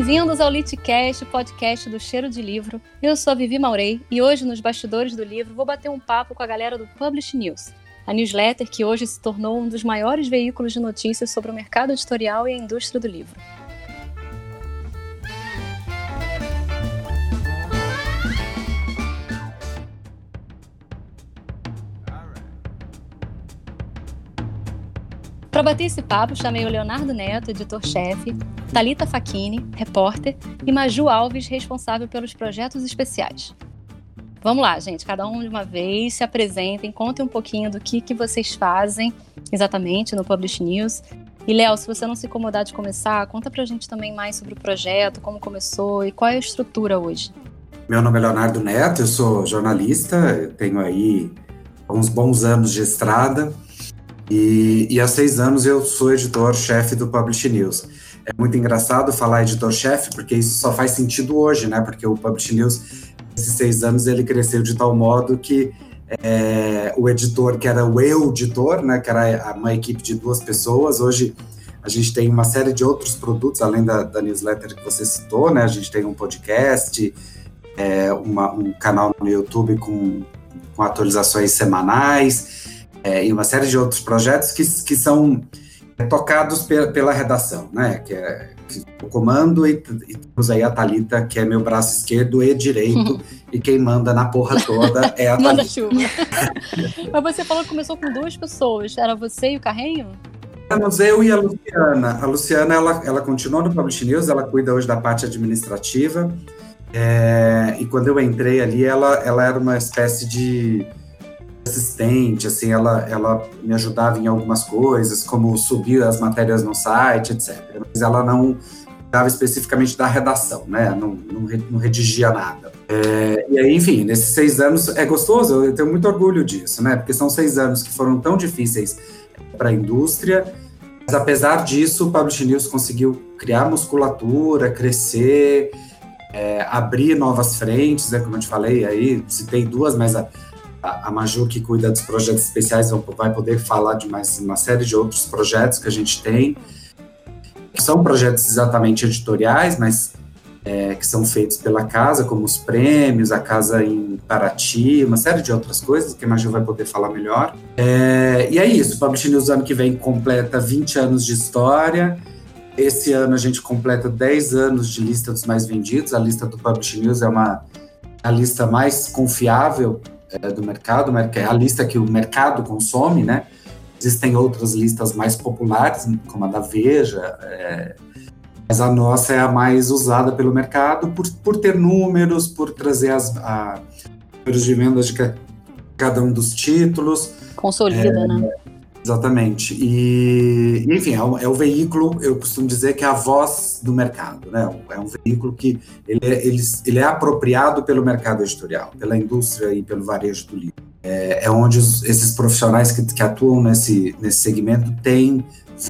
Bem-vindos ao Litcast, podcast do Cheiro de Livro. Eu sou a Vivi Maurei e hoje nos bastidores do livro vou bater um papo com a galera do Publish News, a newsletter que hoje se tornou um dos maiores veículos de notícias sobre o mercado editorial e a indústria do livro. Para bater esse papo, chamei o Leonardo Neto, editor-chefe, Talita Facchini, repórter, e Maju Alves, responsável pelos projetos especiais. Vamos lá, gente, cada um de uma vez, se apresentem, contem um pouquinho do que, que vocês fazem exatamente no Publish News. E, Léo, se você não se incomodar de começar, conta pra gente também mais sobre o projeto, como começou e qual é a estrutura hoje. Meu nome é Leonardo Neto, eu sou jornalista, tenho aí uns bons anos de estrada e, e há seis anos eu sou editor-chefe do Publish News. É muito engraçado falar editor-chefe, porque isso só faz sentido hoje, né? Porque o Publish News, esses seis anos, ele cresceu de tal modo que é, o editor, que era o eu editor, né? Que era uma equipe de duas pessoas, hoje a gente tem uma série de outros produtos, além da, da newsletter que você citou, né? A gente tem um podcast, é, uma, um canal no YouTube com, com atualizações semanais, é, e uma série de outros projetos que, que são tocados pe pela redação, né? Que é que, o comando e, e temos aí a Talita, que é meu braço esquerdo e direito, e quem manda na porra toda é a Manda chuva. Mas você falou que começou com duas pessoas, era você e o Carrenho? Éramos eu e a Luciana. A Luciana, ela, ela continua no Publish News, ela cuida hoje da parte administrativa, é, e quando eu entrei ali, ela, ela era uma espécie de assistente, assim, ela, ela me ajudava em algumas coisas, como subir as matérias no site, etc. Mas ela não dava especificamente da redação, né? Não, não, não redigia nada. É, e aí, enfim, nesses seis anos é gostoso, eu tenho muito orgulho disso, né? Porque são seis anos que foram tão difíceis para a indústria, mas apesar disso, o Publish News conseguiu criar musculatura, crescer, é, abrir novas frentes, né? Como eu te falei aí, citei duas, mas a, a Maju, que cuida dos projetos especiais, vai poder falar de mais uma série de outros projetos que a gente tem, que são projetos exatamente editoriais, mas é, que são feitos pela casa, como os prêmios, a casa em Paraty, uma série de outras coisas que a Maju vai poder falar melhor. É, e é isso, o Publish News ano que vem completa 20 anos de história. Esse ano a gente completa 10 anos de lista dos mais vendidos. A lista do Publish News é uma a lista mais confiável é, do mercado, é a lista que o mercado consome, né? Existem outras listas mais populares, como a da Veja, é, mas a nossa é a mais usada pelo mercado por, por ter números, por trazer as a, números de vendas de cada um dos títulos. Consolida, é, né? Exatamente. E, enfim, é o, é o, veículo, eu costumo dizer que é a voz do mercado, né? É um veículo que ele é, ele, ele é apropriado pelo mercado editorial, pela indústria e pelo varejo do livro. É, é onde os, esses profissionais que, que, atuam nesse, nesse segmento têm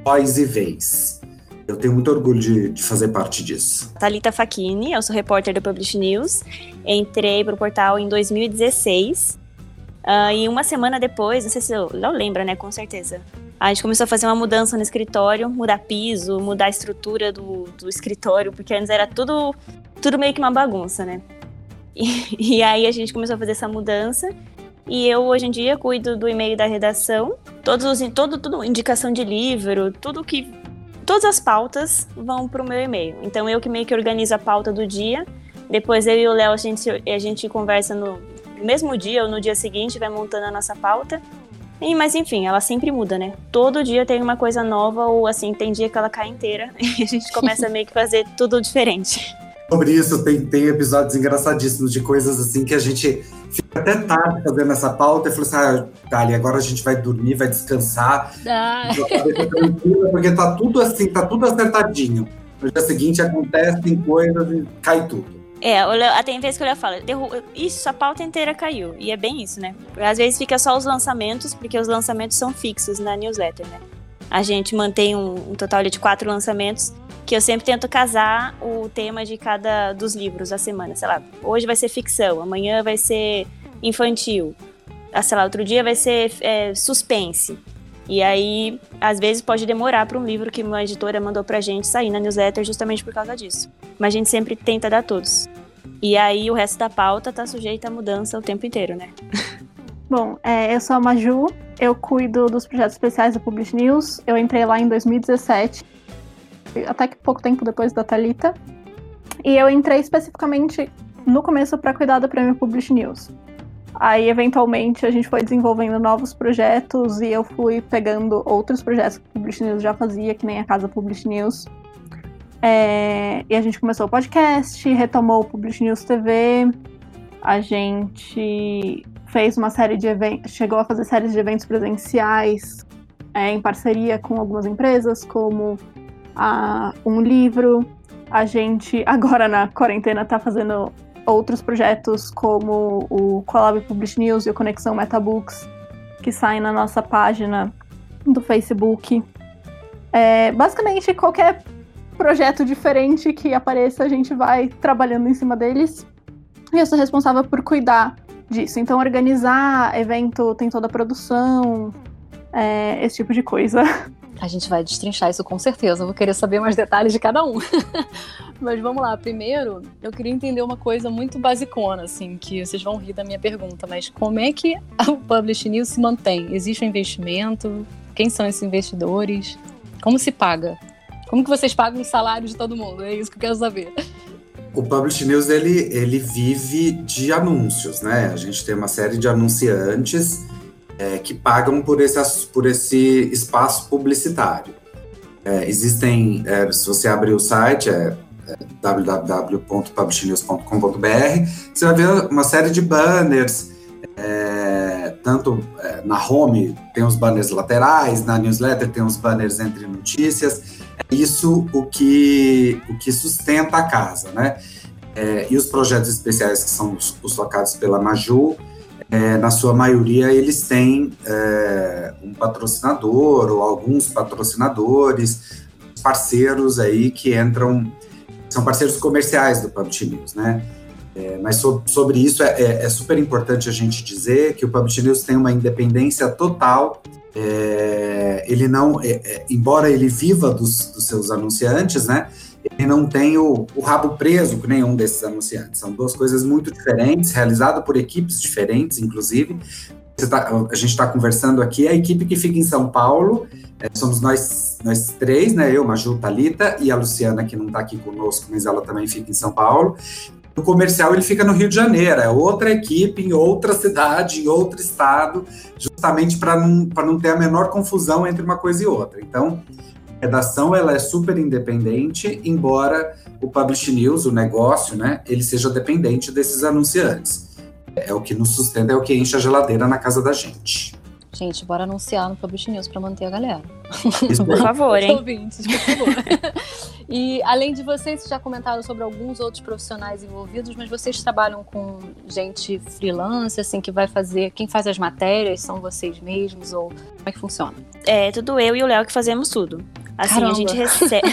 voz e vez. Eu tenho muito orgulho de, de fazer parte disso. Talita Facchini, eu sou repórter do Publish News. Entrei para o portal em 2016 Uh, e uma semana depois, não sei se eu não lembra, né? Com certeza. A gente começou a fazer uma mudança no escritório, mudar piso, mudar a estrutura do, do escritório, porque antes era tudo, tudo meio que uma bagunça, né? E, e aí a gente começou a fazer essa mudança. E eu hoje em dia cuido do e-mail da redação, todos os, todo, tudo, indicação de livro, tudo que. Todas as pautas vão para o meu e-mail. Então eu que meio que organizo a pauta do dia. Depois eu e o Léo a gente, a gente conversa no, no mesmo dia ou no dia seguinte vai montando a nossa pauta. E, mas enfim, ela sempre muda, né? Todo dia tem uma coisa nova, ou assim, tem dia que ela cai inteira e a gente começa meio que fazer tudo diferente. Sobre isso, tem, tem episódios engraçadíssimos de coisas assim que a gente fica até tarde fazendo essa pauta e fala assim: ah, Dali, agora a gente vai dormir, vai descansar, ah. porque tá tudo assim, tá tudo acertadinho. No dia seguinte acontecem coisas e cai tudo. É, o tem vezes que o Léo fala, isso, a pauta inteira caiu. E é bem isso, né? Às vezes fica só os lançamentos, porque os lançamentos são fixos na newsletter, né? A gente mantém um, um total de quatro lançamentos, que eu sempre tento casar o tema de cada dos livros da semana. Sei lá, hoje vai ser ficção, amanhã vai ser infantil, ah, sei lá, outro dia vai ser é, suspense. E aí, às vezes pode demorar para um livro que uma editora mandou pra gente sair na newsletter justamente por causa disso. Mas a gente sempre tenta dar todos. E aí o resto da pauta tá sujeito a mudança o tempo inteiro, né? Bom, é, eu sou a Maju, eu cuido dos projetos especiais da Publish News. Eu entrei lá em 2017, até que pouco tempo depois da Talita. E eu entrei especificamente no começo para cuidar do prêmio Publish News. Aí, eventualmente, a gente foi desenvolvendo novos projetos e eu fui pegando outros projetos que o Publish News já fazia, que nem a Casa Publish News. É, e a gente começou o podcast, retomou o Publish News TV, a gente fez uma série de eventos, chegou a fazer séries de eventos presenciais é, em parceria com algumas empresas, como a Um Livro. A gente, agora na quarentena, está fazendo outros projetos como o Collab Publish News e o Conexão Metabooks, que saem na nossa página do Facebook. É, basicamente, qualquer projeto diferente que apareça, a gente vai trabalhando em cima deles. E eu sou responsável por cuidar disso. Então, organizar evento tem toda a produção, é, esse tipo de coisa. A gente vai destrinchar isso com certeza. Eu vou querer saber mais detalhes de cada um. Mas vamos lá. Primeiro, eu queria entender uma coisa muito basicona, assim, que vocês vão rir da minha pergunta. Mas como é que o Publish News se mantém? Existe um investimento? Quem são esses investidores? Como se paga? Como que vocês pagam o salário de todo mundo? É isso que eu quero saber. O Publish News ele, ele vive de anúncios, né? A gente tem uma série de anunciantes é, que pagam por esse, por esse espaço publicitário. É, existem, é, se você abrir o site, é, é www.publishnews.com.br, você vai ver uma série de banners, é, tanto é, na home tem os banners laterais, na newsletter tem os banners entre notícias, é isso o que, o que sustenta a casa, né? É, e os projetos especiais que são os, os tocados pela Maju, é, na sua maioria, eles têm é, um patrocinador ou alguns patrocinadores, parceiros aí que entram, são parceiros comerciais do PUBG News, né? É, mas so, sobre isso é, é, é, super importante a gente dizer que o PUBG News tem uma independência total. É, ele não, embora ele viva dos, dos seus anunciantes, né? Ele não tem o, o, rabo preso com nenhum desses anunciantes. São duas coisas muito diferentes, realizadas por equipes diferentes, inclusive. Tá, a gente está conversando aqui, a equipe que fica em São Paulo, é, somos nós, nós três, né? Eu, Maju, Talita e a Luciana, que não está aqui conosco, mas ela também fica em São Paulo. O comercial ele fica no Rio de Janeiro, é outra equipe em outra cidade, em outro estado, justamente para não, não ter a menor confusão entre uma coisa e outra. Então, redação ela é super independente, embora o Publish News, o negócio, né, ele seja dependente desses anunciantes. É o que nos sustenta, é o que enche a geladeira na casa da gente. Gente, bora anunciar no Publish News para manter a galera. Isso, por favor, hein? Ouvintes, por favor. e além de vocês, já comentaram sobre alguns outros profissionais envolvidos, mas vocês trabalham com gente freelance, assim, que vai fazer. Quem faz as matérias são vocês mesmos? Ou como é que funciona? É, tudo eu e o Léo que fazemos tudo. Assim, Caramba. a gente recebe.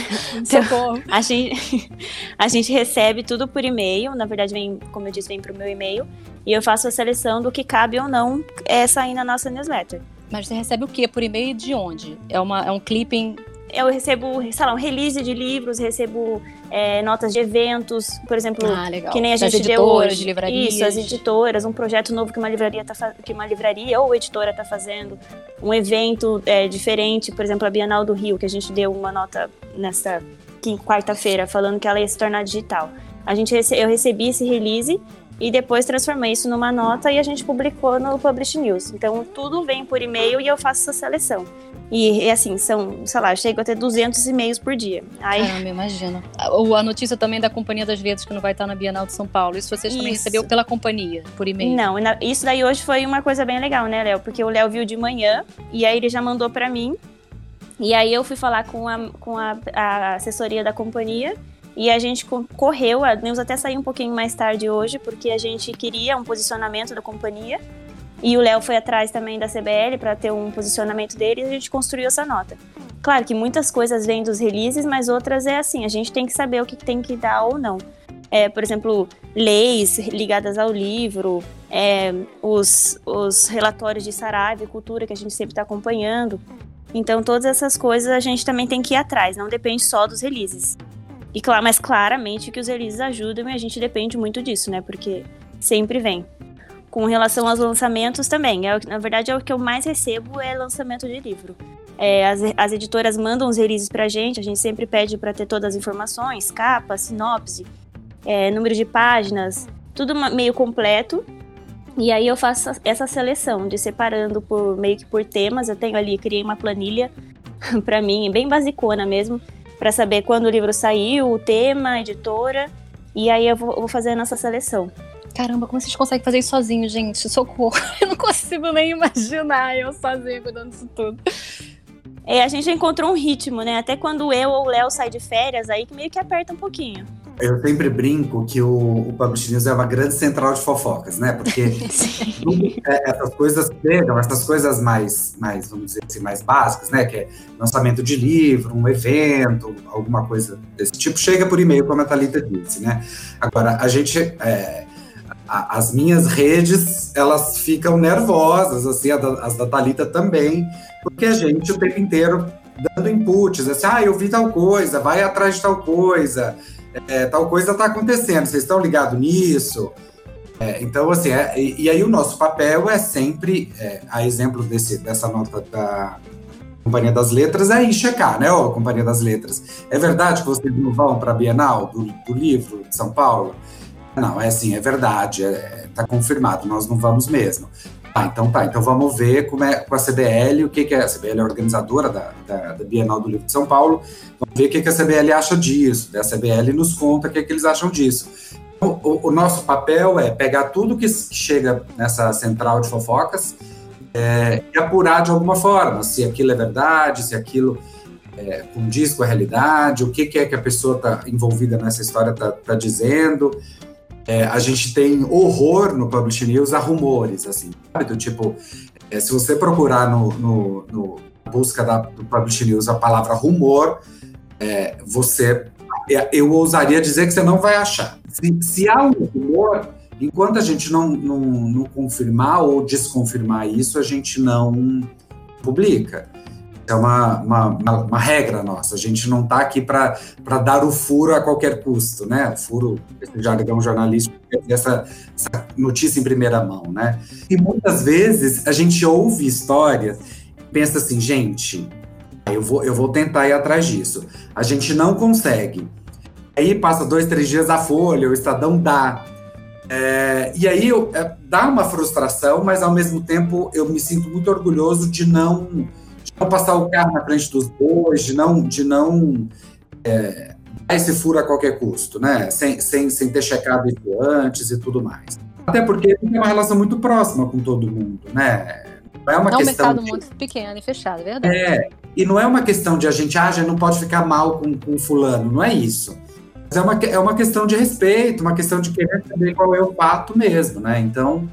a, gente... a gente recebe tudo por e-mail. Na verdade, vem, como eu disse, vem pro meu e-mail. E eu faço a seleção do que cabe ou não é, sair na nossa newsletter. Mas você recebe o que por e-mail de onde? É, uma, é um clipping eu recebo, sei lá, um release de livros, recebo é, notas de eventos, por exemplo, ah, que nem a gente deu hoje. De Isso, as editoras, um projeto novo que uma livraria tá que uma livraria ou editora está fazendo, um evento é, diferente, por exemplo, a Bienal do Rio, que a gente deu uma nota nessa quarta-feira falando que ela ia se tornar digital. A gente eu recebi esse release e depois transformei isso numa nota e a gente publicou no Publish News. Então tudo vem por e-mail e eu faço essa seleção. E, e assim, são, sei lá, chego a ter 200 e-mails por dia. Aí... Caramba, imagina. Ou a notícia também da Companhia das Letras que não vai estar na Bienal de São Paulo. Isso vocês também recebeu pela companhia, por e-mail? Não, isso daí hoje foi uma coisa bem legal, né, Léo? Porque o Léo viu de manhã e aí ele já mandou para mim. E aí eu fui falar com a, com a, a assessoria da companhia e a gente correu, a news até saiu um pouquinho mais tarde hoje, porque a gente queria um posicionamento da companhia. E o Léo foi atrás também da CBL para ter um posicionamento dele e a gente construiu essa nota. Claro que muitas coisas vêm dos releases, mas outras é assim, a gente tem que saber o que tem que dar ou não. É, por exemplo, leis ligadas ao livro, é, os, os relatórios de Saraiva e Cultura que a gente sempre está acompanhando. Então, todas essas coisas a gente também tem que ir atrás, não depende só dos releases. E claro, mas claramente que os releases ajudam e a gente depende muito disso, né? Porque sempre vem. Com relação aos lançamentos também, é, na verdade é o que eu mais recebo é lançamento de livro. É, as, as editoras mandam os releases pra gente, a gente sempre pede para ter todas as informações, capa, sinopse, é, número de páginas, tudo meio completo. E aí eu faço essa seleção de separando por meio que por temas. Eu tenho ali, criei uma planilha para mim, bem basicona mesmo, para saber quando o livro saiu, o tema, a editora. E aí eu vou, vou fazendo essa seleção. Caramba, como vocês conseguem fazer isso sozinho, gente? Socorro. Eu não consigo nem imaginar eu sozinha cuidando disso tudo. É, a gente encontrou um ritmo, né? Até quando eu ou o Léo sai de férias, aí que meio que aperta um pouquinho. Eu sempre brinco que o, o Publish News é uma grande central de fofocas, né? Porque é, essas coisas chegam, essas coisas mais, mais, vamos dizer assim, mais básicas, né? Que é lançamento de livro, um evento, alguma coisa desse tipo, chega por e-mail, como a Thalita disse, né? Agora, a gente. É, a, as minhas redes, elas ficam nervosas, assim, as da Thalita também, porque a gente o tempo inteiro dando inputs, assim, ah, eu vi tal coisa, vai atrás de tal coisa é, tal coisa está acontecendo, vocês estão ligados nisso? É, então, assim, é, e, e, aí o nosso papel é sempre, é, a exemplo desse, dessa nota da Companhia das Letras, é ir checar, né, ó, Companhia das Letras. É verdade que vocês não vão para a Bienal do, do, livro de São Paulo? Não, é assim, é verdade, está é, confirmado, nós não vamos mesmo. Ah, então tá, então vamos ver como é com a CBL, o que, que é. A CBL é organizadora da, da, da, Bienal do Livro de São Paulo, vamos ver o que, que a CBL acha disso. A CBL nos conta o que, que eles acham disso. O, o, nosso papel é pegar tudo que chega nessa central de fofocas é, e apurar de alguma forma se aquilo é verdade, se aquilo é, condiz com a realidade, o que, que é que a pessoa está envolvida nessa história está tá dizendo. É, a gente tem horror no Publish News a rumores, assim, sabe? Do tipo, é, se você procurar no, no, no busca da, do Publish News a palavra rumor, é, você, é, eu ousaria dizer que você não vai achar. Se, se há um rumor, enquanto a gente não, não, não confirmar ou desconfirmar isso, a gente não publica é uma, uma, uma, regra nossa. A gente não está aqui para dar o furo a qualquer custo, né? O furo, esse jargão jornalístico, essa, essa notícia em primeira mão, né? E muitas vezes a gente ouve histórias pensa assim, gente, eu vou, eu vou tentar ir atrás disso. A gente não consegue. Aí passa dois, três dias a Folha, o Estadão dá. É, e aí eu, é, dá uma frustração, mas ao mesmo tempo eu me sinto muito orgulhoso de não não passar o carro na frente dos bois, de não, de não é, dar esse furo a qualquer custo, né? Sem, sem, sem ter checado isso antes e tudo mais. Até porque tem uma relação muito próxima com todo mundo, né? Não é uma é um questão mercado de... muito pequeno e fechado, é verdade. É, e não é uma questão de a gente, ah, a gente não pode ficar mal com, com fulano, não é isso. Mas é uma, é uma questão de respeito, uma questão de querer saber qual é o fato mesmo, né? Então,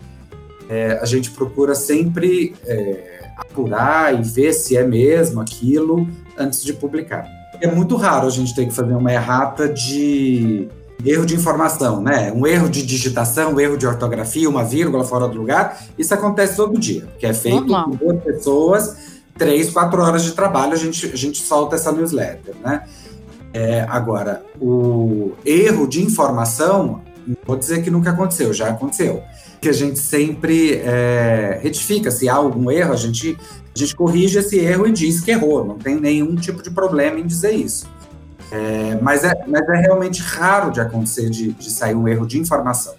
é, a gente procura sempre é, apurar e ver se é mesmo aquilo antes de publicar. É muito raro a gente ter que fazer uma errata de erro de informação, né? Um erro de digitação, um erro de ortografia, uma vírgula fora do lugar. Isso acontece todo dia, que é feito Normal. por duas pessoas, três, quatro horas de trabalho, a gente, a gente solta essa newsletter, né? É, agora, o erro de informação, não vou dizer que nunca aconteceu, já aconteceu que a gente sempre é, retifica. Se há algum erro, a gente, a gente corrige esse erro e diz que errou. Não tem nenhum tipo de problema em dizer isso. É, mas, é, mas é realmente raro de acontecer de, de sair um erro de informação.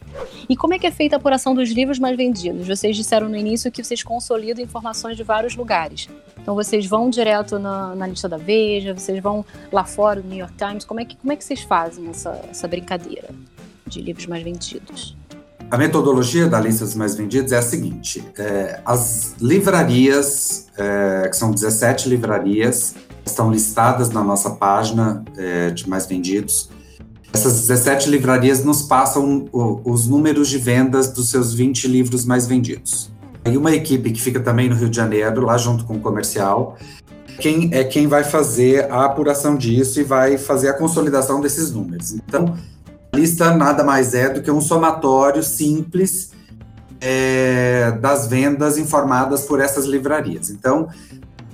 E como é que é feita a apuração dos livros mais vendidos? Vocês disseram no início que vocês consolidam informações de vários lugares. Então vocês vão direto na, na lista da Veja, vocês vão lá fora do New York Times. Como é que, como é que vocês fazem essa, essa brincadeira de livros mais vendidos? A metodologia da lista dos mais vendidos é a seguinte: é, as livrarias, é, que são 17 livrarias, estão listadas na nossa página é, de mais vendidos. Essas 17 livrarias nos passam o, os números de vendas dos seus 20 livros mais vendidos. Aí uma equipe que fica também no Rio de Janeiro, lá junto com o comercial, quem é quem vai fazer a apuração disso e vai fazer a consolidação desses números. Então, lista nada mais é do que um somatório simples é, das vendas informadas por essas livrarias. Então,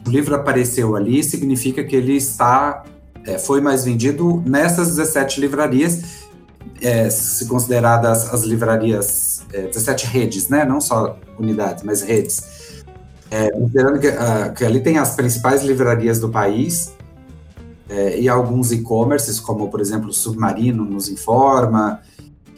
livro apareceu ali, significa que ele está é, foi mais vendido nessas 17 livrarias, é, se consideradas as livrarias, é, 17 redes, né? Não só unidades, mas redes. É, considerando que, uh, que, ali tem as principais livrarias do país é, e alguns e-commerces, como, por exemplo, Submarino nos informa.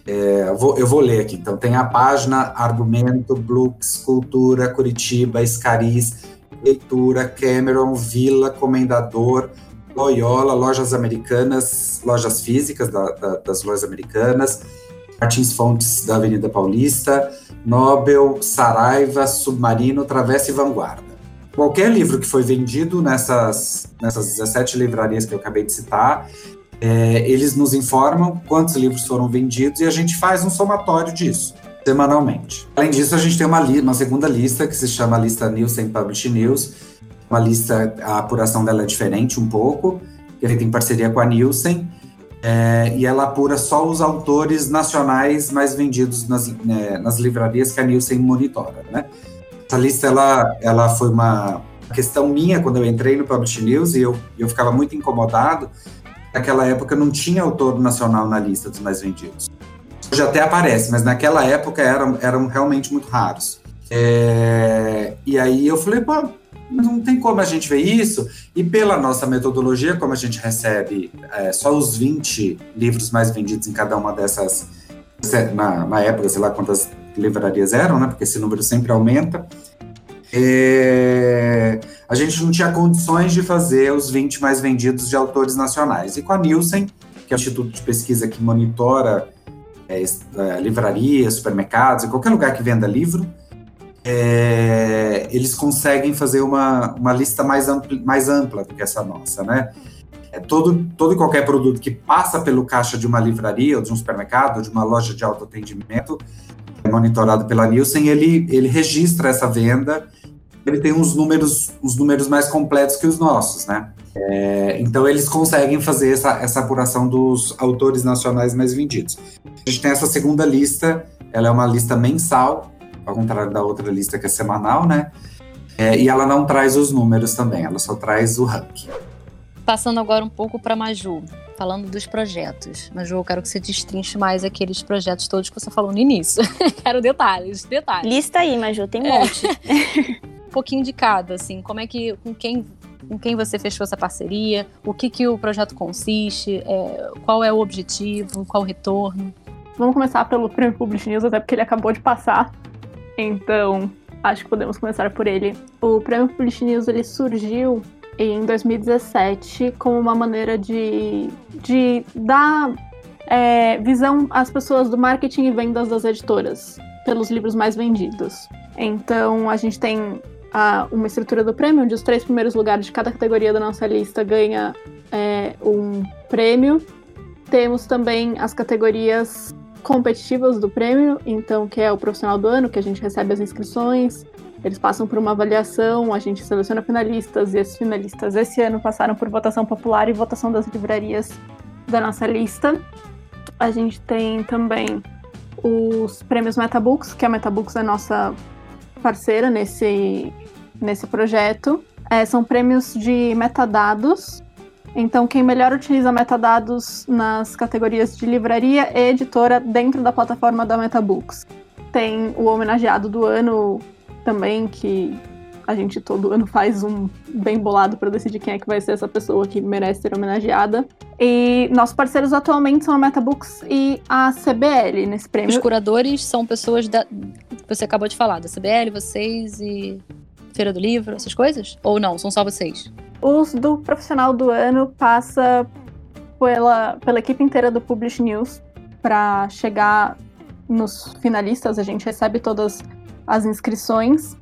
É, eu, vou, eu vou ler aqui. Então, tem a página Argumento, Blux, Cultura, Curitiba, Escariz, Leitura, Cameron, Vila, Comendador, Loyola, lojas americanas, lojas físicas da, da, das lojas americanas, Martins Fontes da Avenida Paulista, Nobel, Saraiva, Submarino, Travessa e Vanguarda. Qualquer livro que foi vendido nessas, nessas 17 livrarias que eu acabei de citar, é, eles nos informam quantos livros foram vendidos e a gente faz um somatório disso semanalmente. Além disso, a gente tem uma, uma segunda lista que se chama lista Nielsen Publish News, uma lista, a apuração dela é diferente um pouco, que ele tem parceria com a Nielsen, é, e ela apura só os autores nacionais mais vendidos nas, né, nas livrarias que a Nielsen monitora, né? Essa lista, ela, ela foi uma questão minha quando eu entrei no Publish News, e eu, eu ficava muito incomodado, naquela época não tinha autor nacional na lista dos mais vendidos. Hoje até aparece, mas naquela época eram, eram realmente muito raros. É, e aí eu falei, pô, não tem como a gente ver isso. E pela nossa metodologia, como a gente recebe é, só os 20 livros mais vendidos em cada uma dessas, na, na época, sei lá quantas livrarias eram, né? Porque esse número sempre aumenta. É, a gente não tinha condições de fazer os 20 mais vendidos de autores nacionais. E com a Nielsen, que é o instituto de pesquisa que monitora é, é livrarias, supermercados, qualquer lugar que venda livro, é, eles conseguem fazer uma, uma lista mais ampla, mais ampla do que essa nossa, né? É todo, todo e qualquer produto que passa pelo caixa de uma livraria, ou de um supermercado, ou de uma loja de autoatendimento, monitorado pela Nielsen, ele, ele registra essa venda, ele tem uns números, uns números mais completos que os nossos, né? É, então eles conseguem fazer essa, essa apuração dos autores nacionais mais vendidos. A gente tem essa segunda lista, ela é uma lista mensal, ao contrário da outra lista que é semanal, né? É, e ela não traz os números também, ela só traz o ranking. Passando agora um pouco para Maju, falando dos projetos. Maju, eu quero que você destrinche mais aqueles projetos todos que você falou no início. quero detalhes, detalhes. Lista aí, Maju, tem um é. monte. um pouquinho de cada, assim, como é que, com quem, com quem você fechou essa parceria, o que que o projeto consiste, é, qual é o objetivo, qual o retorno. Vamos começar pelo Prêmio Publish News, até porque ele acabou de passar. Então, acho que podemos começar por ele. O Prêmio Publish News ele surgiu em 2017 como uma maneira de, de dar é, visão às pessoas do marketing e vendas das editoras pelos livros mais vendidos. Então, a gente tem a, uma estrutura do prêmio, onde os três primeiros lugares de cada categoria da nossa lista ganha é, um prêmio. Temos também as categorias competitivas do prêmio, então que é o profissional do ano, que a gente recebe as inscrições, eles passam por uma avaliação, a gente seleciona finalistas, e esses finalistas esse ano passaram por votação popular e votação das livrarias da nossa lista. A gente tem também os prêmios Metabooks, que a Metabooks é nossa parceira nesse, nesse projeto. É, são prêmios de metadados então, quem melhor utiliza metadados nas categorias de livraria e editora dentro da plataforma da MetaBooks. Tem o homenageado do ano também, que a gente todo ano faz um bem bolado para decidir quem é que vai ser essa pessoa que merece ser homenageada. E nossos parceiros atualmente são a MetaBooks e a CBL nesse prêmio. Os curadores são pessoas da. Você acabou de falar, da CBL, vocês e Feira do Livro, essas coisas? Ou não, são só vocês? Os do profissional do ano passa pela, pela equipe inteira do Publish News para chegar nos finalistas. A gente recebe todas as inscrições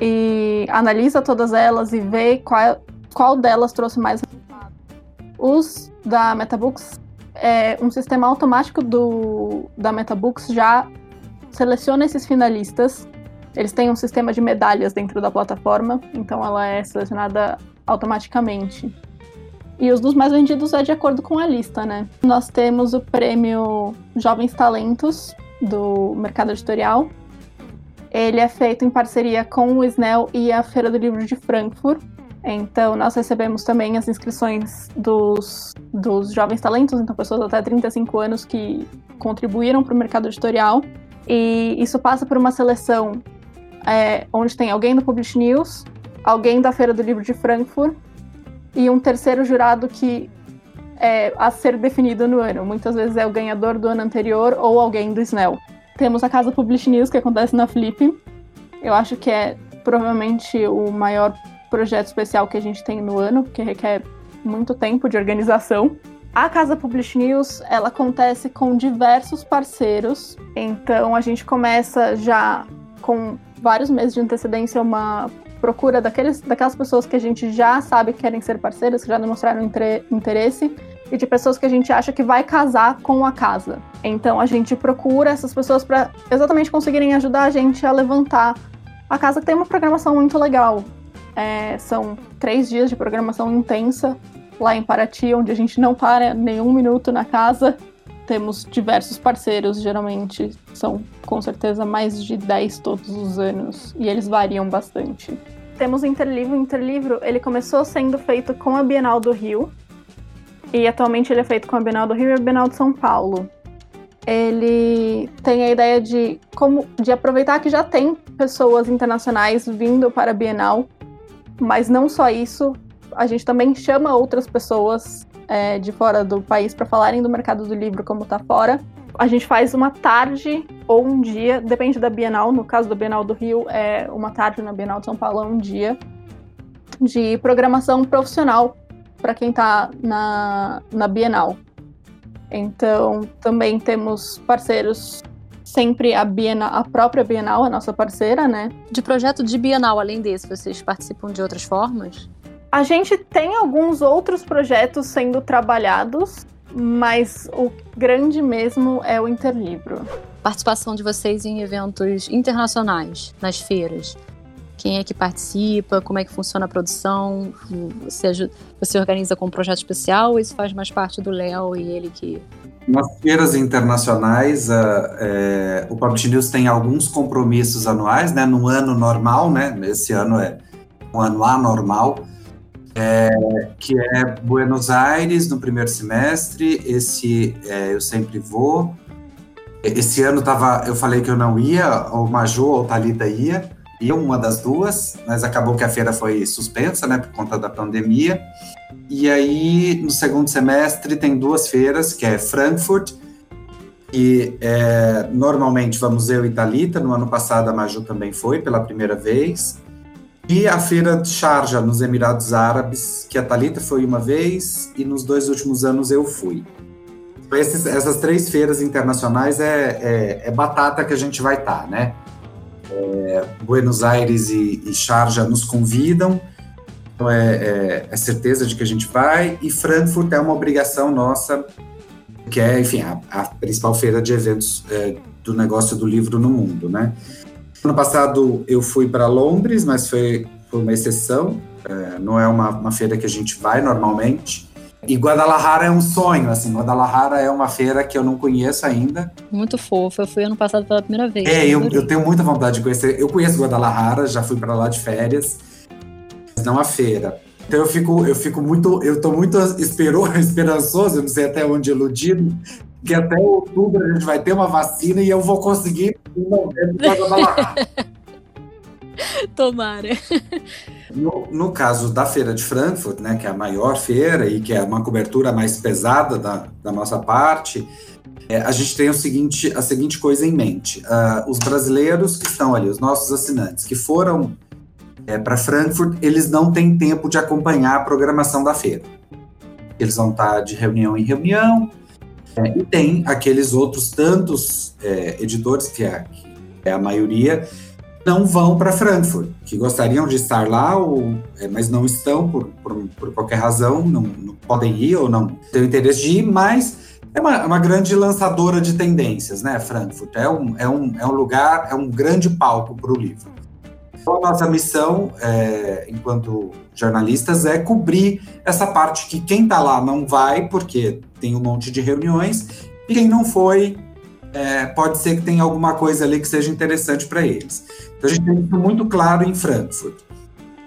e analisa todas elas e vê qual, qual delas trouxe mais resultado. Os da Metabooks, é, um sistema automático do, da Metabooks já seleciona esses finalistas. Eles têm um sistema de medalhas dentro da plataforma, então ela é selecionada automaticamente. E os dos mais vendidos é de acordo com a lista, né? Nós temos o prêmio Jovens Talentos do mercado editorial. Ele é feito em parceria com o Snell e a Feira do Livro de Frankfurt. Então, nós recebemos também as inscrições dos, dos jovens talentos, então pessoas até 35 anos que contribuíram para o mercado editorial. E isso passa por uma seleção é, onde tem alguém do Publish News, alguém da Feira do Livro de Frankfurt e um terceiro jurado que é a ser definido no ano. Muitas vezes é o ganhador do ano anterior ou alguém do SNEL. Temos a Casa Publish News, que acontece na Flip. Eu acho que é provavelmente o maior projeto especial que a gente tem no ano, porque requer muito tempo de organização. A Casa Publish News, ela acontece com diversos parceiros, então a gente começa já com vários meses de antecedência uma procura daqueles, daquelas pessoas que a gente já sabe que querem ser parceiras, que já demonstraram interesse, e de pessoas que a gente acha que vai casar com a casa. Então a gente procura essas pessoas para exatamente conseguirem ajudar a gente a levantar a casa que tem uma programação muito legal. É, são três dias de programação intensa lá em Paraty, onde a gente não para nenhum minuto na casa. Temos diversos parceiros, geralmente são com certeza mais de 10 todos os anos, e eles variam bastante. Temos Interlivro. Interlivro ele começou sendo feito com a Bienal do Rio, e atualmente ele é feito com a Bienal do Rio e a Bienal de São Paulo ele tem a ideia de como de aproveitar que já tem pessoas internacionais vindo para a Bienal, mas não só isso, a gente também chama outras pessoas é, de fora do país para falarem do mercado do livro como está fora. A gente faz uma tarde ou um dia, depende da Bienal. No caso da Bienal do Rio, é uma tarde na Bienal de São Paulo, é um dia de programação profissional para quem está na, na Bienal. Então, também temos parceiros sempre a Bienal, a própria Bienal, a nossa parceira, né? De projeto de Bienal, além desse, vocês participam de outras formas? A gente tem alguns outros projetos sendo trabalhados, mas o grande mesmo é o Interlivro. Participação de vocês em eventos internacionais, nas feiras. Quem é que participa? Como é que funciona a produção? Você, ajuda, você organiza com um projeto especial ou isso faz mais parte do Léo e ele que. Nas feiras internacionais, é, o Publish News tem alguns compromissos anuais, né? No ano normal, né? Esse ano é um ano anormal, é, que é Buenos Aires no primeiro semestre. Esse é, eu sempre vou. Esse ano tava, eu falei que eu não ia, ou Maju ou Talita ia ia uma das duas, mas acabou que a feira foi suspensa, né, por conta da pandemia. E aí, no segundo semestre, tem duas feiras, que é Frankfurt, e é, normalmente vamos eu e Talita. No ano passado a Maju também foi pela primeira vez. E a feira de Sharjah, nos Emirados Árabes, que a Talita foi uma vez e nos dois últimos anos eu fui. Esses, essas três feiras internacionais é, é, é batata que a gente vai estar, tá, né? É, Buenos Aires e, e Sharjah nos convidam, então é, é, é, certeza de que a gente vai, e Frankfurt é uma obrigação nossa, que é, enfim, a, a principal feira de eventos é, do negócio do livro no mundo, né? Ano passado eu fui para Londres, mas foi, foi uma exceção, é, não é uma, uma feira que a gente vai normalmente, e Guadalajara é um sonho, assim. Guadalajara é uma feira que eu não conheço ainda. Muito fofa. Eu fui ano passado pela primeira vez. É, eu, eu tenho muita vontade de conhecer. Eu conheço Guadalajara, já fui para lá de férias, mas não a feira. Então eu fico, eu fico muito, eu tô muito esperançoso, eu não sei até onde iludido, que até outubro a gente vai ter uma vacina e eu vou conseguir em novembro para Guadalajara. Tomara. No, no, caso da Feira de Frankfurt, né, que é a maior feira e que é uma cobertura mais pesada da, da nossa parte, é, a gente tem o seguinte, a seguinte coisa em mente. Uh, os brasileiros que estão ali, os nossos assinantes, que foram é, para Frankfurt, eles não têm tempo de acompanhar a programação da feira. Eles vão estar de reunião em reunião, é, e tem aqueles outros tantos é, editores, que é, que é a maioria, não vão para Frankfurt, que gostariam de estar lá, ou, é, mas não estão por, por, por qualquer razão, não, não, podem ir ou não têm interesse de ir, mas é uma, é uma, grande lançadora de tendências, né, Frankfurt? É um, é um, é um lugar, é um grande palco para o livro. Então, a nossa missão, é, enquanto jornalistas, é cobrir essa parte que quem está lá não vai, porque tem um monte de reuniões, e quem não foi, é, pode ser que tenha alguma coisa ali que seja interessante para eles. Então a gente tem isso muito claro em Frankfurt.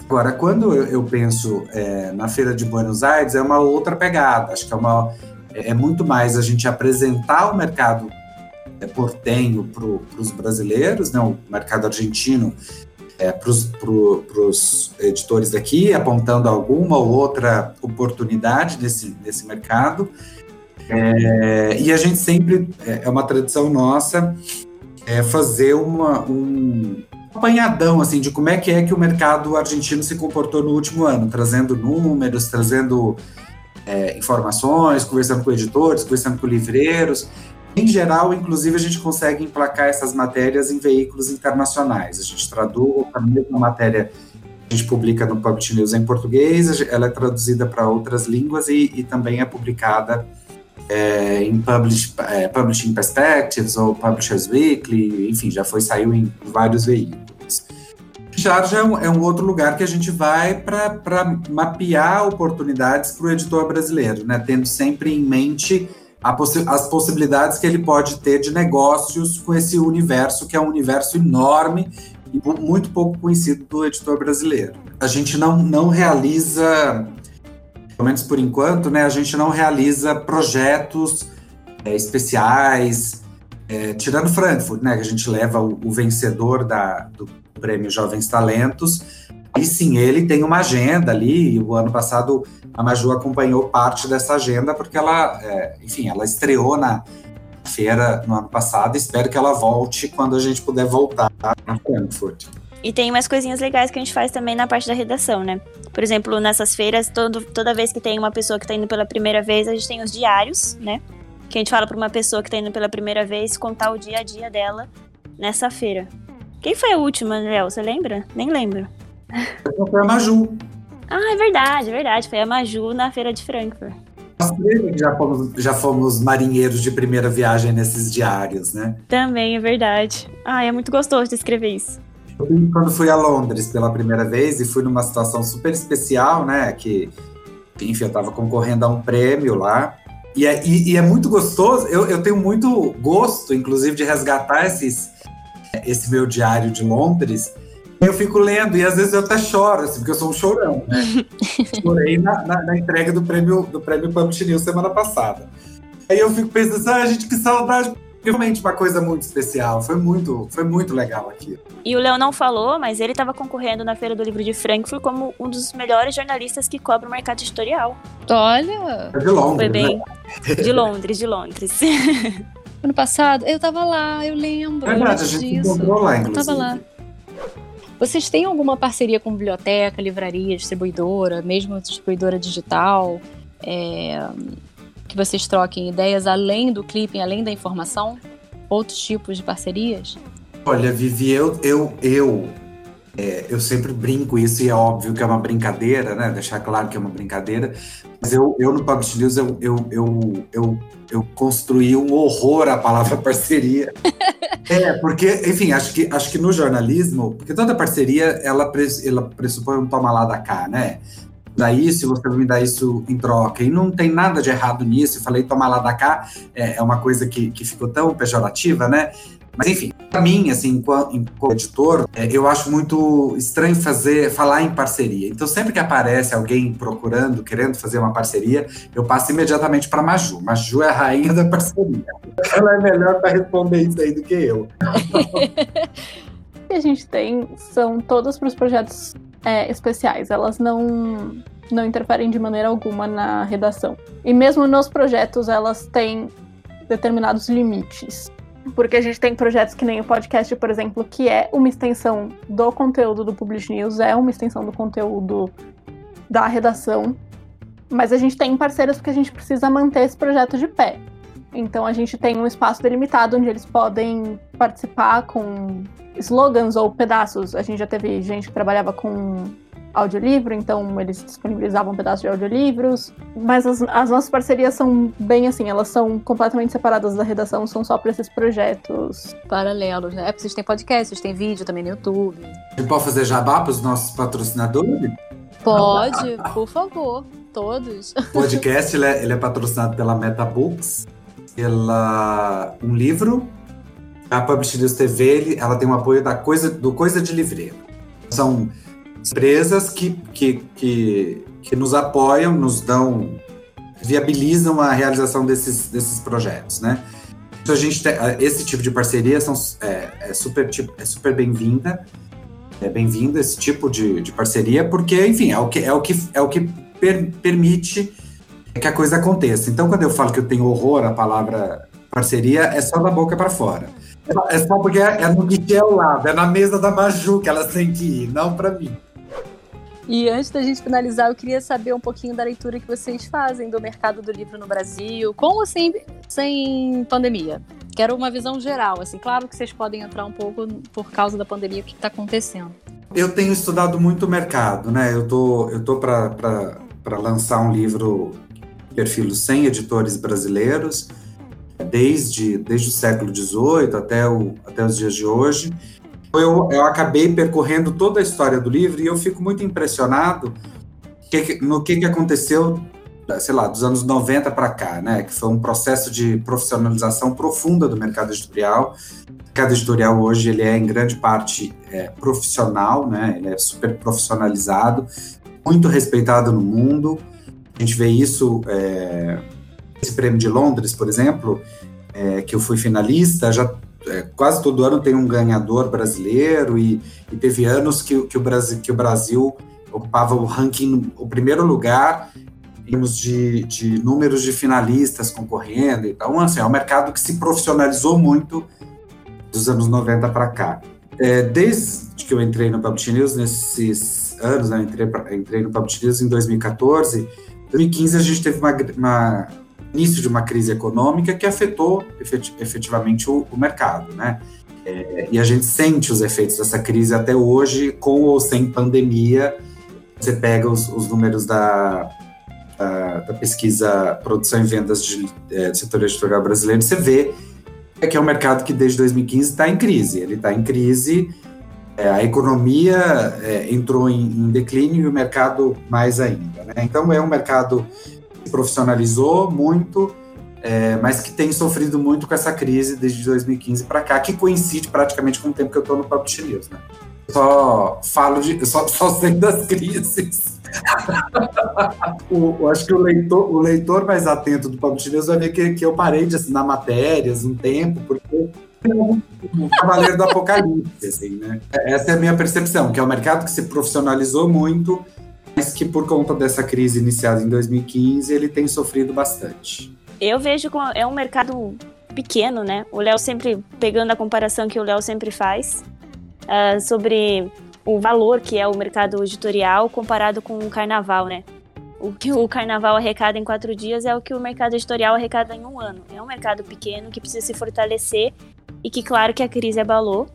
Agora, quando eu, penso é, na Feira de Buenos Aires, é uma outra pegada. Acho que é, uma, é, é muito mais a gente apresentar o mercado é, portenho para os brasileiros, né, o mercado argentino é, para os editores daqui, apontando alguma ou outra oportunidade nesse, nesse mercado. É, e a gente sempre, é, é uma tradição nossa, é fazer uma, um apanhadão assim, de como é que é que o mercado argentino se comportou no último ano, trazendo números, trazendo é, informações, conversando com editores, conversando com livreiros. Em geral, inclusive, a gente consegue emplacar essas matérias em veículos internacionais. A gente traduz a mesma matéria que a gente publica no Publish News em português, ela é traduzida para outras línguas e, e, também é publicada é, em Publish, é, Publishing Perspectives ou Publishers Weekly, enfim, já foi saiu em vários veículos. Charge é um, é um outro lugar que a gente vai para mapear oportunidades para o editor brasileiro, né, tendo sempre em mente possi as possibilidades que ele pode ter de negócios com esse universo, que é um universo enorme e muito pouco conhecido do editor brasileiro. A gente não, não realiza, pelo menos por enquanto, né, a gente não realiza projetos é, especiais, é, tirando Frankfurt, né, que a gente leva o, o vencedor da, do prêmio Jovens Talentos, e sim, ele tem uma agenda ali, o ano passado a Maju acompanhou parte dessa agenda porque ela, é, enfim, ela estreou na feira no ano passado. Espero que ela volte quando a gente puder voltar na Frankfurt. E tem umas coisinhas legais que a gente faz também na parte da redação, né? Por exemplo, nessas feiras, todo, toda vez que tem uma pessoa que está indo pela primeira vez, a gente tem os diários, né? Que a gente fala para uma pessoa que está indo pela primeira vez contar o dia a dia dela nessa feira. Quem foi a última, Léo? Você lembra? Nem lembro. Foi a Maju. Ah, é verdade, é verdade. Foi a Maju na feira de Frankfurt. Nós já fomos, já fomos marinheiros de primeira viagem nesses diários, né? Também, é verdade. Ah, é muito gostoso de escrever isso. Eu, quando fui a Londres pela primeira vez e fui numa situação super especial, né? Que, enfim, eu estava concorrendo a um prêmio lá. E é, e, e é muito gostoso, eu, eu tenho muito gosto, inclusive, de resgatar esses, esse meu diário de Londres eu fico lendo e às vezes eu até choro, assim, porque eu sou um chorão, né? Chorei na, na, na, entrega do prêmio do prêmio Publish News semana passada. Aí eu fico pensando, ah, gente, que saudade. Realmente uma coisa muito especial. Foi muito, foi muito legal aqui. E o Léo não falou, mas ele estava concorrendo na Feira do Livro de Frankfurt como um dos melhores jornalistas que cobre o mercado editorial. Olha! É de Londres. Foi bem. Né? De Londres, de Londres. Ano passado, eu tava lá, eu lembro. É verdade, a gente disso. encontrou lá, inclusive. Eu tava lá. Vocês têm alguma parceria com biblioteca, livraria, distribuidora, mesmo distribuidora digital? É, que vocês troquem ideias além do clipping, além da informação? Outros tipos de parcerias? Olha, Vivi, eu, eu, eu, é, eu sempre brinco isso e é óbvio que é uma brincadeira, né? Deixar claro que é uma brincadeira. Mas eu, eu no Publish News, eu, eu, eu, eu, eu construí um horror à palavra parceria. É, porque, enfim, acho que, acho que no jornalismo, porque toda parceria, ela, ela pressupõe um toma lá da cá, né? Daí, se você me dá isso em troca, e não tem nada de errado nisso, eu falei tomar lá da cá, é, é uma coisa que, que ficou tão pejorativa, né? Mas enfim, para mim, assim, enquanto editor, é, eu acho muito estranho fazer, falar em parceria. Então, sempre que aparece alguém procurando, querendo fazer uma parceria, eu passo imediatamente para Maju. Maju é a rainha da parceria. Ela é melhor para responder isso aí do que eu. O que a gente tem são todos para os projetos é, especiais. Elas não não interferem de maneira alguma na redação. E mesmo nos projetos, elas têm determinados limites. Porque a gente tem projetos que nem o podcast, por exemplo, que é uma extensão do conteúdo do Publish News, é uma extensão do conteúdo da redação. Mas a gente tem parceiros porque a gente precisa manter esse projeto de pé. Então a gente tem um espaço delimitado onde eles podem participar com slogans ou pedaços. A gente já teve gente que trabalhava com audiolivro, então eles disponibilizavam um pedaço de audiolivros. Mas as, as, nossas parcerias são bem assim, elas são completamente separadas da redação, são só para esses projetos. Paralelos, né? É porque vocês têm podcast, vocês têm vídeo também no YouTube. A gente pode fazer jabá para os nossos patrocinadores? Pode, por favor, todos. O podcast ele é, ele é patrocinado pela MetaBooks, pela um livro. A Publish News TV ela tem um apoio da coisa, do Coisa de Livreiro. São Empresas que, que, que, que nos apoiam, nos dão, viabilizam a realização desses, desses projetos, né? Então, a gente tem, esse tipo de parceria são, é, é super, é super bem-vinda, é bem-vindo esse tipo de, de parceria, porque, enfim, é o que, é o que, é o que per, permite que a coisa aconteça. Então, quando eu falo que eu tenho horror à palavra parceria, é só da boca para fora. É só porque é, é no guichê ao lado, é na mesa da Maju que elas têm que ir, não para mim. E antes da gente finalizar, eu queria saber um pouquinho da leitura que vocês fazem do mercado do livro no Brasil, com ou sem, sem pandemia. Quero uma visão geral, assim, claro que vocês podem entrar um pouco por causa da pandemia, o que está acontecendo. Eu tenho estudado muito o mercado, né? Eu tô, eu tô para lançar um livro perfil 100 editores brasileiros, desde, desde o século XVIII até, o, até os dias de hoje eu, eu acabei percorrendo toda a história do livro e eu fico muito impressionado que, no que, que aconteceu, sei lá, dos anos 90 para cá, né? Que foi um processo de profissionalização profunda do mercado editorial. O mercado editorial hoje ele é em grande parte é, profissional, né? Ele é super profissionalizado, muito respeitado no mundo. A gente vê isso é, esse prêmio de Londres, por exemplo, é, que eu fui finalista, já é, quase todo ano tem um ganhador brasileiro e, e teve anos que, que, o Brasil, que o Brasil ocupava o ranking, o primeiro lugar em termos de, de números de finalistas concorrendo. Então, assim, é um mercado que se profissionalizou muito dos anos 90 para cá. É, desde que eu entrei no Publish News, nesses anos, né, eu entrei, entrei no Publish News em 2014, 2015 a gente teve uma, uma início de uma crise econômica que afetou efetivamente o, o mercado, né? É, e a gente sente os efeitos dessa crise até hoje, com ou sem pandemia. Você pega os, os números da, da, da, pesquisa Produção e Vendas de, é, do setor editorial brasileiro, você vê que é um mercado que desde 2015 está em crise. Ele está em crise, é, a economia é, entrou em, em, declínio e o mercado mais ainda. Né? Então é um mercado profissionalizou muito, é, mas que tem sofrido muito com essa crise desde 2015 para cá, que coincide praticamente com o tempo que eu estou no Publish News, né? Só falo de, só, só sei das crises. o, eu acho que o leitor, o leitor mais atento do Publish News vai ver que, que eu parei de assinar matérias um tempo, porque um cavaleiro do apocalipse, assim, né? Essa é a minha percepção, que é um mercado que se profissionalizou muito mas que por conta dessa crise iniciada em 2015, ele tem sofrido bastante. Eu vejo que é um mercado pequeno, né? O Léo sempre, pegando a comparação que o Léo sempre faz, uh, sobre o valor que é o mercado editorial comparado com o carnaval, né? O que o carnaval arrecada em quatro dias é o que o mercado editorial arrecada em um ano. É um mercado pequeno que precisa se fortalecer e que, claro, que a crise abalou.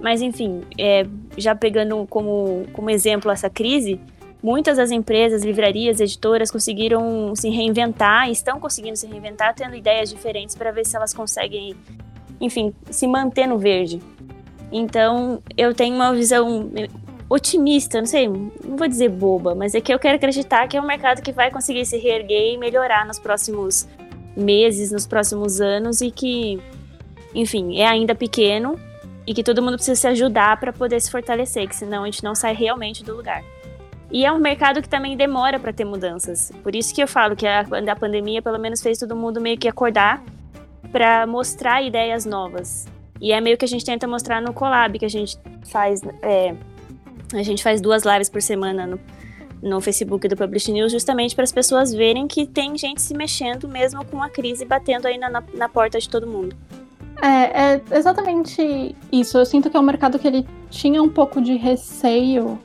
Mas, enfim, é, já pegando como, como exemplo essa crise, Muitas das empresas, livrarias, editoras conseguiram se reinventar, estão conseguindo se reinventar, tendo ideias diferentes para ver se elas conseguem, enfim, se manter no verde. Então, eu tenho uma visão otimista, não sei, não vou dizer boba, mas é que eu quero acreditar que é um mercado que vai conseguir se reerguer e melhorar nos próximos meses, nos próximos anos e que, enfim, é ainda pequeno e que todo mundo precisa se ajudar para poder se fortalecer, que senão a gente não sai realmente do lugar. E é um mercado que também demora para ter mudanças. Por isso que eu falo que a, a pandemia pelo menos fez todo mundo meio que acordar para mostrar ideias novas. E é meio que a gente tenta mostrar no collab que a gente faz. É, a gente faz duas lives por semana no, no Facebook do Publish News, justamente para as pessoas verem que tem gente se mexendo mesmo com a crise batendo aí na, na, na porta de todo mundo. É, é, exatamente isso. Eu sinto que é um mercado que ele tinha um pouco de receio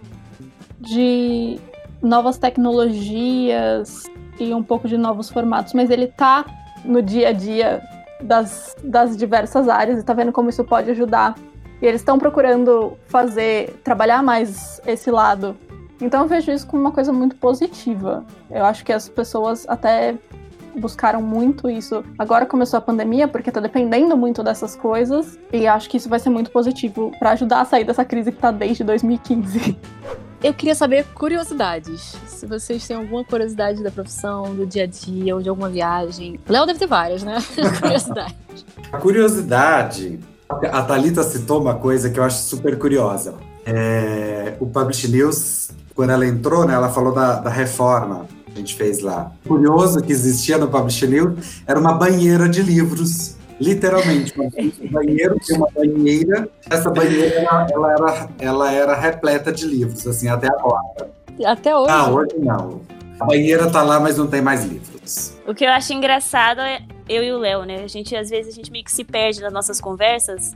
de novas tecnologias e um pouco de novos formatos, mas ele tá no dia a dia das, das diversas áreas e tá vendo como isso pode ajudar. E eles estão procurando fazer, trabalhar mais esse lado. Então eu vejo isso como uma coisa muito positiva. Eu acho que as pessoas até buscaram muito isso. Agora começou a pandemia, porque tá dependendo muito dessas coisas, e acho que isso vai ser muito positivo para ajudar a sair dessa crise que tá desde 2015. Eu queria saber curiosidades. Se vocês têm alguma curiosidade da profissão, do dia a dia ou de alguma viagem. Léo deve ter várias, né? curiosidade. A curiosidade. A Thalita citou uma coisa que eu acho super curiosa. É, o Publish News, quando ela entrou, né, ela falou da, da reforma que a gente fez lá. Curioso que existia no Publish News era uma banheira de livros literalmente, um banheiro tinha uma banheira, essa banheira ela, ela, era, ela era repleta de livros, assim, até agora. Até hoje? Ah, hoje não. A banheira tá lá, mas não tem mais livros. O que eu acho engraçado é eu e o Léo, né? A gente, às vezes, a gente meio que se perde nas nossas conversas.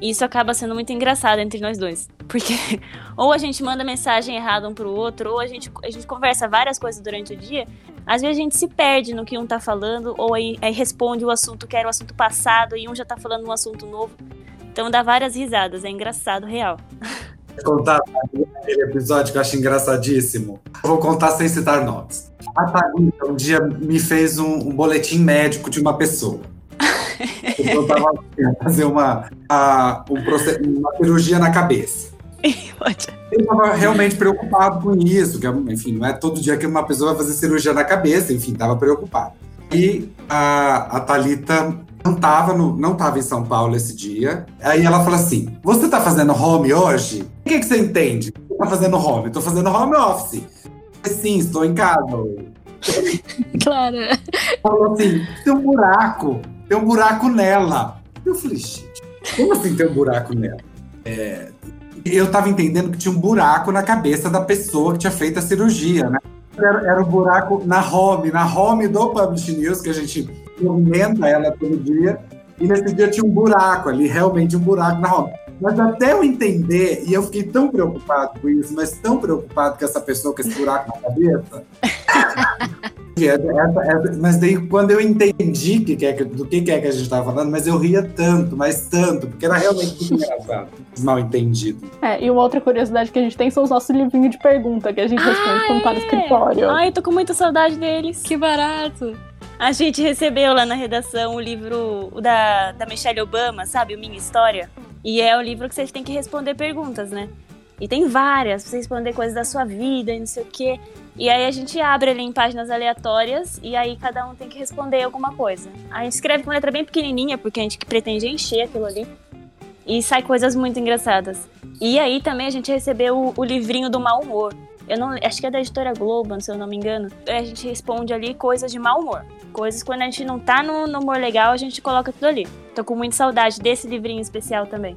E isso acaba sendo muito engraçado entre nós dois. Porque ou a gente manda mensagem errada um pro outro, ou a gente, a gente conversa várias coisas durante o dia. Às vezes a gente se perde no que um tá falando, ou aí, aí responde o assunto que era o assunto passado e um já tá falando um assunto novo. Então dá várias risadas, é engraçado, real. Contar aquele episódio que eu acho engraçadíssimo. vou contar sem citar nomes. A Thalita um dia me fez um, um boletim médico de uma pessoa. Eu estava fazer uma, a, um uma cirurgia na cabeça. Eu estava realmente preocupado com isso, que enfim, não é todo dia que uma pessoa vai fazer cirurgia na cabeça, enfim, estava preocupado. E a, a Thalita não estava não tava em São Paulo esse dia. Aí ela falou assim: Você está fazendo home hoje? O que, que você entende? Você tá fazendo home? Estou fazendo home office. Sim, estou em casa. Claro. Falou assim: tem um buraco, tem um buraco nela. Eu falei, gente, como assim tem um buraco nela? É, eu tava entendendo que tinha um buraco na cabeça da pessoa que tinha feito a cirurgia, né? Era, era um buraco na home, na home do Publish News, que a gente movimenta ela todo dia. E nesse dia tinha um buraco ali, realmente um buraco na home. Mas até eu entender, e eu fiquei tão preocupado com isso, mas tão preocupado com essa pessoa com esse buraco na cabeça. mas daí, quando eu entendi que que é, do que, que é que a gente estava falando, mas eu ria tanto, mas tanto, porque era realmente muito engraçado, mal entendido. É, e uma outra curiosidade que a gente tem são os nossos livrinhos de pergunta que a gente responde ah, quando tá no é? escritório. Ai, eu tô com muita saudade deles. Que barato. A gente recebeu lá na redação o livro da, da Michelle Obama, sabe? O Minha História. E é o livro que vocês têm que responder perguntas, né? E tem várias, pra você responder coisas da sua vida e não sei o quê. E aí a gente abre ele em páginas aleatórias e aí cada um tem que responder alguma coisa. A gente escreve com letra bem pequenininha, porque a gente pretende encher aquilo ali. E sai coisas muito engraçadas. E aí também a gente recebeu o, o livrinho do mau humor. Eu não, acho que é da editora Globo, se eu não me engano. A gente responde ali coisas de mau humor. Coisas quando a gente não tá no, no humor legal, a gente coloca tudo ali. Tô com muita saudade desse livrinho especial também.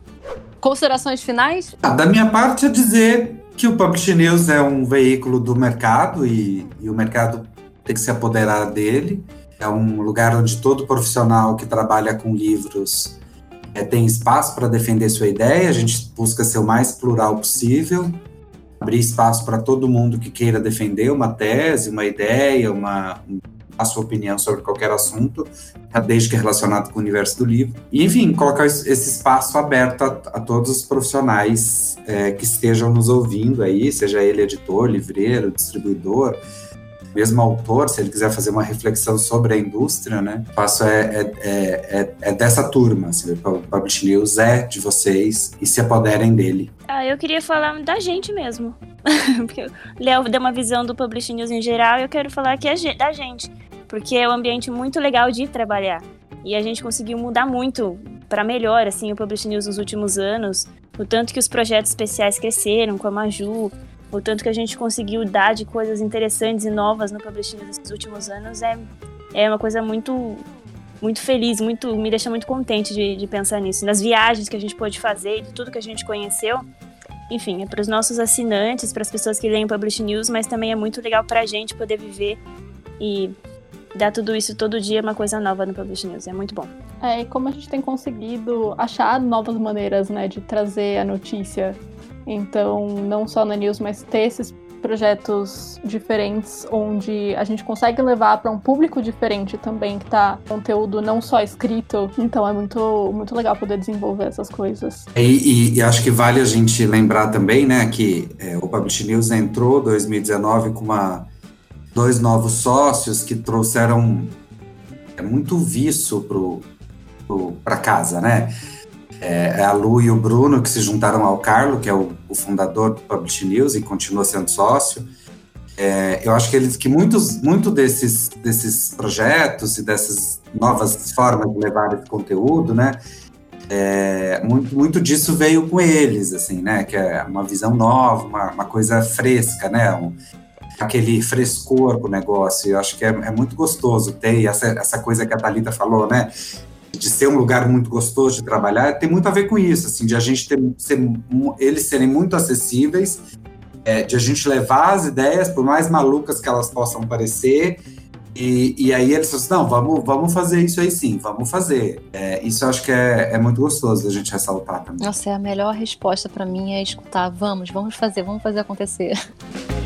Considerações finais? Ah, da minha parte é dizer que o Publish News é um veículo do mercado e, e o mercado tem que se apoderar dele. É um lugar onde todo profissional que trabalha com livros é, tem espaço para defender sua ideia. A gente busca ser o mais plural possível abrir espaço para todo mundo que queira defender uma tese, uma ideia, uma a sua opinião sobre qualquer assunto, desde que é relacionado com o universo do livro. E, enfim, colocar esse espaço aberto a, a todos os profissionais é, que estejam nos ouvindo aí, seja ele editor, livreiro, distribuidor, mesmo autor, se ele quiser fazer uma reflexão sobre a indústria, né? O passo é, é, é, é, dessa turma, assim, o Publish News é de vocês e se apoderem dele. Ah, eu queria falar da gente mesmo. Porque o Léo deu uma visão do Publish News em geral e eu quero falar que é da gente. Porque é um ambiente muito legal de trabalhar. E a gente conseguiu mudar muito para melhor, assim, o Publish News nos últimos anos. O tanto que os projetos especiais cresceram, com a Maju, o tanto que a gente conseguiu dar de coisas interessantes e novas no publishing nesses últimos anos é, é uma coisa muito muito feliz, muito me deixa muito contente de, de pensar nisso. Nas viagens que a gente pôde fazer, de tudo que a gente conheceu. Enfim, é para os nossos assinantes, para as pessoas que leem o Publish News, mas também é muito legal para a gente poder viver e dar tudo isso todo dia uma coisa nova no Publish News. É muito bom. É, e como a gente tem conseguido achar novas maneiras, né, de trazer a notícia então, não só na News, mas ter esses projetos diferentes onde a gente consegue levar para um público diferente também que tá conteúdo não só escrito. Então é muito muito legal poder desenvolver essas coisas. E, e, e acho que vale a gente lembrar também né que é, o Publish News entrou 2019 com uma dois novos sócios que trouxeram é, muito viço para casa né é, é, a Lu e o Bruno que se juntaram ao Carlo, que é o, o fundador do Publish News e continua sendo sócio. É, eu acho que eles que muitos muito desses desses projetos e dessas novas formas de levar esse conteúdo, né, é, muito, muito disso veio com eles, assim, né? Que é uma visão nova, uma, uma coisa fresca, né? Um, aquele frescor com o negócio. Eu acho que é, é muito gostoso ter essa, essa coisa que a Thalita falou, né? De ser um lugar muito gostoso de trabalhar, tem muito a ver com isso, assim, de a gente ter, ser, eles serem muito acessíveis, é, de a gente levar as ideias, por mais malucas que elas possam parecer, e, e, aí eles falaram assim, não, vamos, vamos fazer isso aí sim, vamos fazer. É, isso eu acho que é, é muito gostoso da gente ressaltar também. Nossa, é a melhor resposta para mim é escutar, vamos, vamos fazer, vamos fazer acontecer.